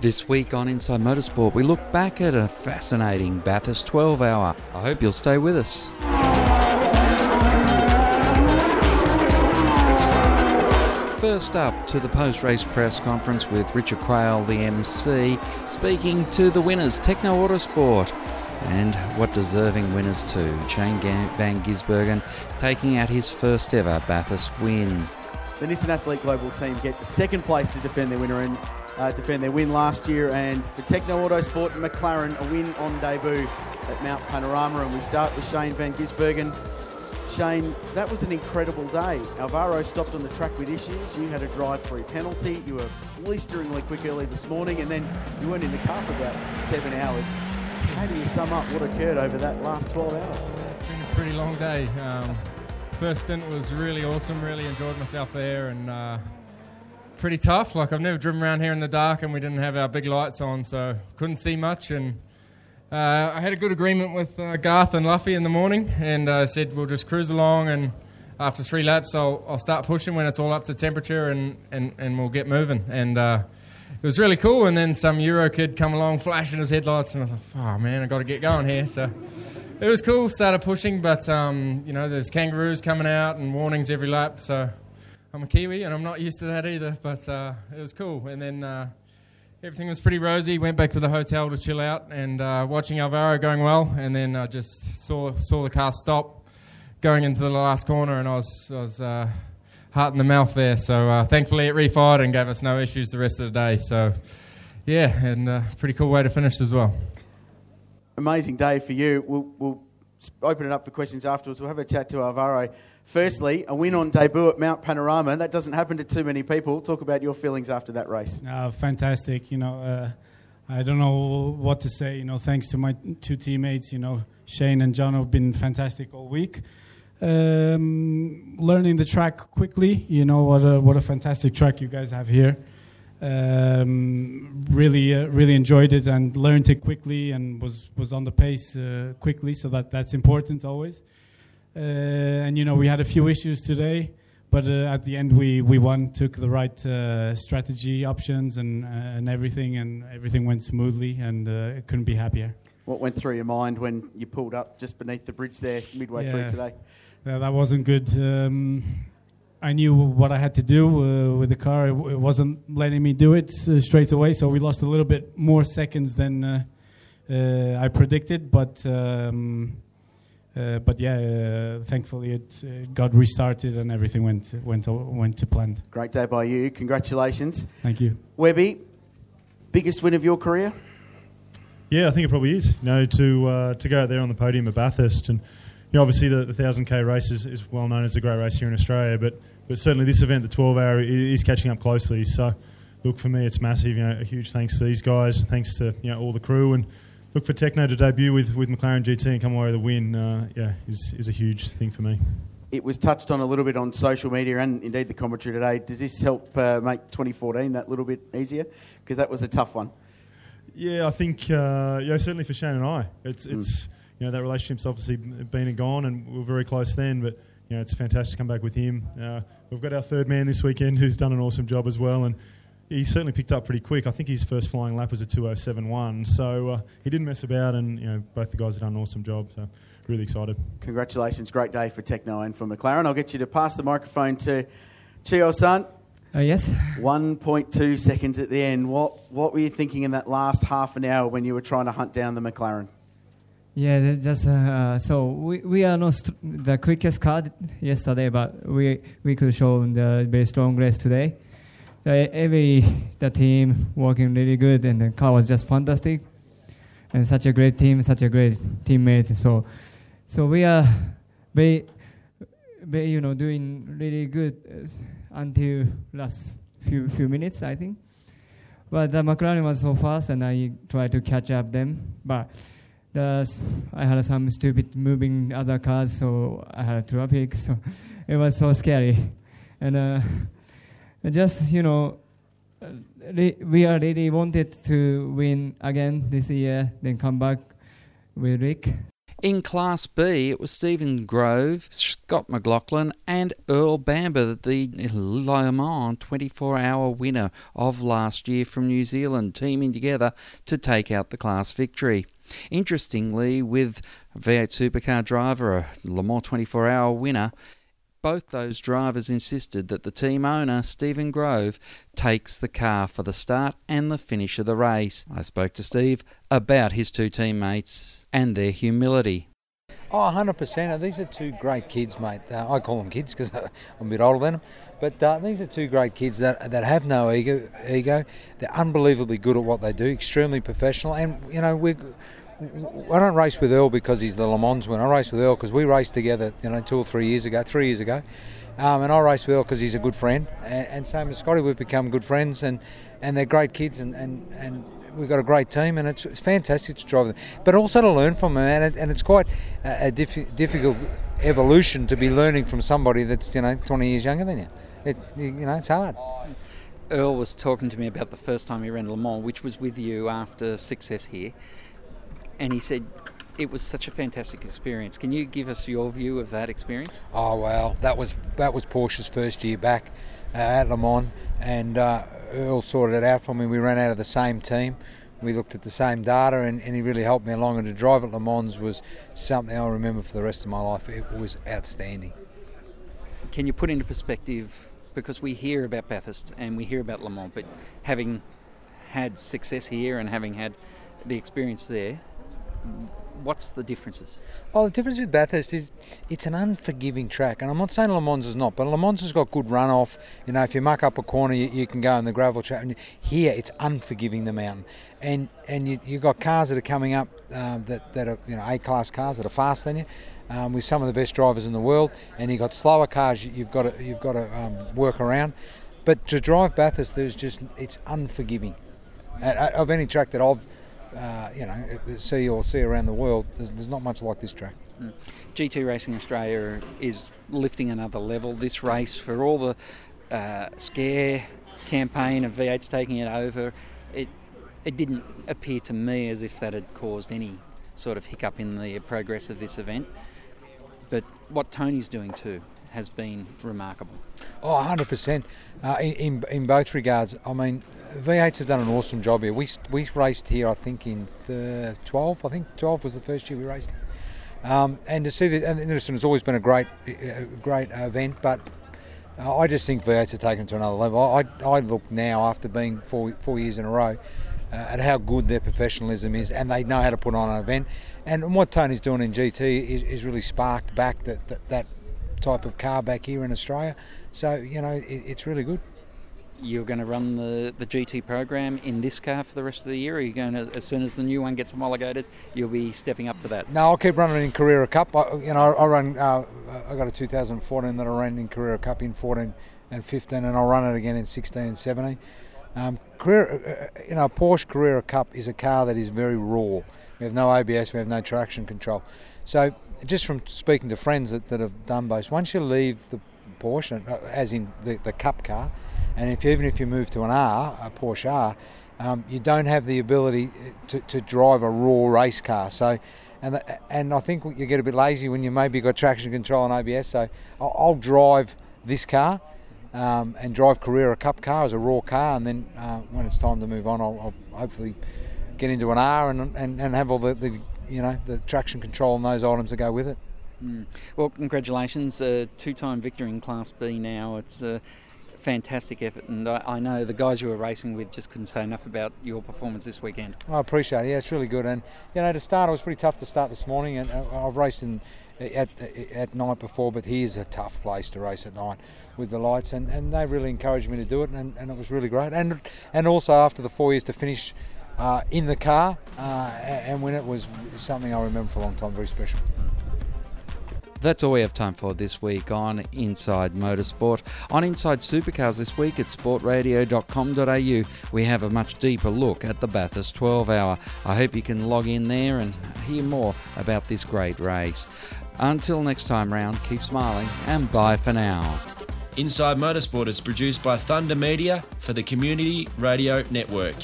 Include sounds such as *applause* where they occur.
This week on Inside Motorsport, we look back at a fascinating Bathurst 12 hour. I hope you'll stay with us. First up to the post race press conference with Richard Craill, the MC, speaking to the winners, Tekno Autosport, and what deserving winners too. Shane Van Gisbergen taking out his first ever Bathurst win. The Nissan Athlete Global team get second place to defend their winner and uh, defend their win last year. And for Tekno Autosport, McLaren a win on debut at Mount Panorama. And we start with Shane Van Gisbergen. Shane, that was an incredible day. Alvaro stopped on the track with issues. You had a drive-through penalty. You were blisteringly quick early this morning, and then you weren't in the car for about seven hours. How do you sum up what occurred over that last 12 hours? It's been a pretty long day. Um, first stint was really awesome. Really enjoyed myself there, and uh, pretty tough. Like I've never driven around here in the dark, and we didn't have our big lights on, so couldn't see much and uh, I had a good agreement with uh, Garth and Luffy in the morning, and uh, said we'll just cruise along, and after three laps, I'll, I'll start pushing when it's all up to temperature, and, and, and we'll get moving. And uh, it was really cool. And then some Euro kid come along, flashing his headlights, and I thought, oh man, I got to get going here. So it was cool. Started pushing, but um, you know, there's kangaroos coming out and warnings every lap. So I'm a Kiwi, and I'm not used to that either. But uh, it was cool. And then uh, Everything was pretty rosy. Went back to the hotel to chill out and uh, watching Alvaro going well, and then I just saw saw the car stop going into the last corner, and I was I was uh, heart in the mouth there. So uh, thankfully it refired and gave us no issues the rest of the day. So yeah, and uh, pretty cool way to finish as well. Amazing day for you. We'll, we'll open it up for questions afterwards. We'll have a chat to Alvaro. Firstly, a win on debut at Mount Panorama. That doesn't happen to too many people. Talk about your feelings after that race. Uh, fantastic. You know, uh, I don't know what to say. You know, thanks to my two teammates. You know, Shane and John have been fantastic all week. Um, learning the track quickly. You know what a what a fantastic track you guys have here. Um, really, uh, really enjoyed it and learned it quickly and was was on the pace uh, quickly. So that that's important always. Uh, and you know, we had a few issues today, but uh, at the end we, we won, took the right uh, strategy options and and everything, and everything went smoothly, and couldn't be happier. What went through your mind when you pulled up just beneath the bridge there midway yeah. through today? Yeah, that wasn't good. Um, I knew what I had to do uh, with the car. It, it, wasn't letting me do it uh, straight away, so we lost a little bit more seconds than uh, I predicted. But um, uh, but yeah, uh, thankfully it uh, got restarted and everything went went went to plan. Great day by you. Congratulations. Thank you, Webby. Biggest win of your career? Yeah, I think it probably is. You know, to uh, to go out there on the podium at Bathurst, and you know, obviously the thousand k race is, is, well known as a great race here in Australia, but but certainly this event, the twelve hour, is catching up closely. So, look for me, it's massive. You know, a huge thanks to these guys, thanks to you know all the crew and look for Tekno to debut with, with McLaren GT and come away with a win, uh, yeah, is, is a huge thing for me. It was touched on a little bit on social media and indeed the commentary today. Does this help uh, make 2014 that little bit easier? Because that was a tough one. Yeah, I think uh, yeah, certainly for Shane and I, it's mm. It's you know that relationship's obviously been and gone, and we are very close then. But you know it's fantastic to come back with him. Uh, we've got our third man this weekend who's done an awesome job as well, and he certainly picked up pretty quick. I think his first flying lap was a 207.1, so uh, he didn't mess about, and you know both the guys have done an awesome job. So really excited. Congratulations, great day for Tekno and for McLaren. I'll get you to pass the microphone to Chiyo San. Uh, yes. 1.2 seconds at the end. What what were you thinking in that last half an hour when you were trying to hunt down the McLaren? Yeah, just uh, so we, we are not st- the quickest car yesterday, but we we could show the very strong race today every the team working really good, and the car was just fantastic, and such a great team, such a great teammate. So, so we are very, very you know doing really good uh, until last few few minutes, I think. But the McLaren was so fast, and I tried to catch up them, but. The, I had some stupid moving other cars, so I had traffic. So *laughs* it was so scary, and uh, just you know, we are really wanted to win again this year, then come back with Rick. In Class B, it was Stephen Grove, Scott McLaughlin, and Earl Bamber, the Le Mans 24 hour winner of last year from New Zealand, teaming together to take out the class victory. Interestingly, with V8 supercar driver, a Le Mans 24 hour winner, both those drivers insisted that the team owner, Stephen Grove, takes the car for the start and the finish of the race. I spoke to Steve about his two teammates and their humility. Oh, 100%. These are two great kids, mate. Uh, I call them kids because *laughs* I'm a bit older than them. But uh, these are two great kids that, that have no ego, ego. They're unbelievably good at what they do, extremely professional. And, you know, we I don't race with Earl because he's the Le Mans winner. I race with Earl because we raced together, you know, two or three years ago, three years ago. Um, and I race with Earl because he's a good friend. And, and, same as Scotty, we've become good friends and, and they're great kids and, and, and we've got a great team and it's, it's fantastic to drive them. But also to learn from them and, it, and it's quite a, a diff- difficult evolution to be learning from somebody that's, you know, 20 years younger than you. It, you know, it's hard. Earl was talking to me about the first time he ran Le Mans, which was with you after success here and he said it was such a fantastic experience. Can you give us your view of that experience? Oh well, that was that was Porsche's first year back uh, at Le Mans, and uh, Earl sorted it out for me. We ran out of the same team. We looked at the same data, and, and he really helped me along. And to drive at Le Mans was something I'll remember for the rest of my life. It was outstanding. Can you put into perspective? Because we hear about Bathurst and we hear about Le Mans, but having had success here and having had the experience there, what's the differences? Well, the difference with Bathurst is it's an unforgiving track, and I'm not saying Le Mans is not, but Le Mans has got good runoff. You know, if you muck up a corner, you, you can go in the gravel track. And here, it's unforgiving the mountain, and and you, you've got cars that are coming up uh, that that are you know A-class cars that are faster than you. Um, with some of the best drivers in the world, and you've got slower cars you've got to, you've got to um, work around. But to drive Bathurst, there's just it's unforgiving. Uh, of any track that I've uh, you know, see or see around the world, there's, there's not much like this track. Mm. GT Racing Australia is lifting another level. This race, for all the uh, scare campaign of V8's taking it over, it it didn't appear to me as if that had caused any sort of hiccup in the progress of this event. But what Tony's doing too has been remarkable. Oh, 100% uh, in, in, both regards. I mean, V8s have done an awesome job here. We, we raced here, I think, in the 12. I think 12 was the first year we raced. Um, and to see that, and Anderson has always been a great, uh, great event, but uh, I just think V8s have taken to another level. I, I look now after being four, four years in a row uh, at how good their professionalism is, and they know how to put on an event. And what Tony's doing in GT is, is really sparked back that, that, that type of car back here in Australia. So you know, it, it's really good you're going to run the, the GT program in this car for the rest of the year? Or are you going to, as soon as the new one gets homologated, you'll be stepping up to that? No, I'll keep running in Carrera Cup. I, you know, I run. Uh, I got a 2014 that I ran in Carrera Cup in 14 and 15, and I'll run it again in 16 and 17. Um, Carrera, uh, uh, you know, Porsche Carrera Cup is a car that is very raw. We have no ABS, we have no traction control. So, just from speaking to friends that, that have done both, once you leave the Porsche, uh, as in the, the Cup car, and if even if you move to an R, a Porsche R, um, you don't have the ability to, to drive a raw race car. So, and and I think you get a bit lazy when you maybe got traction control and ABS. So I'll, I'll drive this car um, and drive Carrera Cup car as a raw car, and then uh, when it's time to move on, I'll, I'll hopefully get into an R and, and, and have all the, the you know the traction control and those items that go with it. Mm. Well, congratulations, uh, two-time victor in Class B. Now it's. Uh, fantastic effort, and I, I, know the guys you were racing with just couldn't say enough about your performance this weekend. I appreciate it. Yeah, it's really good, and you know to start, it was pretty tough to start this morning, and uh, I've raced in at at night before, but here's a tough place to race at night with the lights, and, and they really encouraged me to do it, and, and it was really great, and and also after the four years to finish. Uh, in the car uh, and when it was something I remember for a long time, very special. That's all we have time for this week on Inside Motorsport. On Inside Supercars this week at sportradio.com.au, we have a much deeper look at the Bathurst 12 hour. I hope you can log in there and hear more about this great race. Until next time round, keep smiling and bye for now. Inside Motorsport is produced by Thunder Media for the Community Radio Network.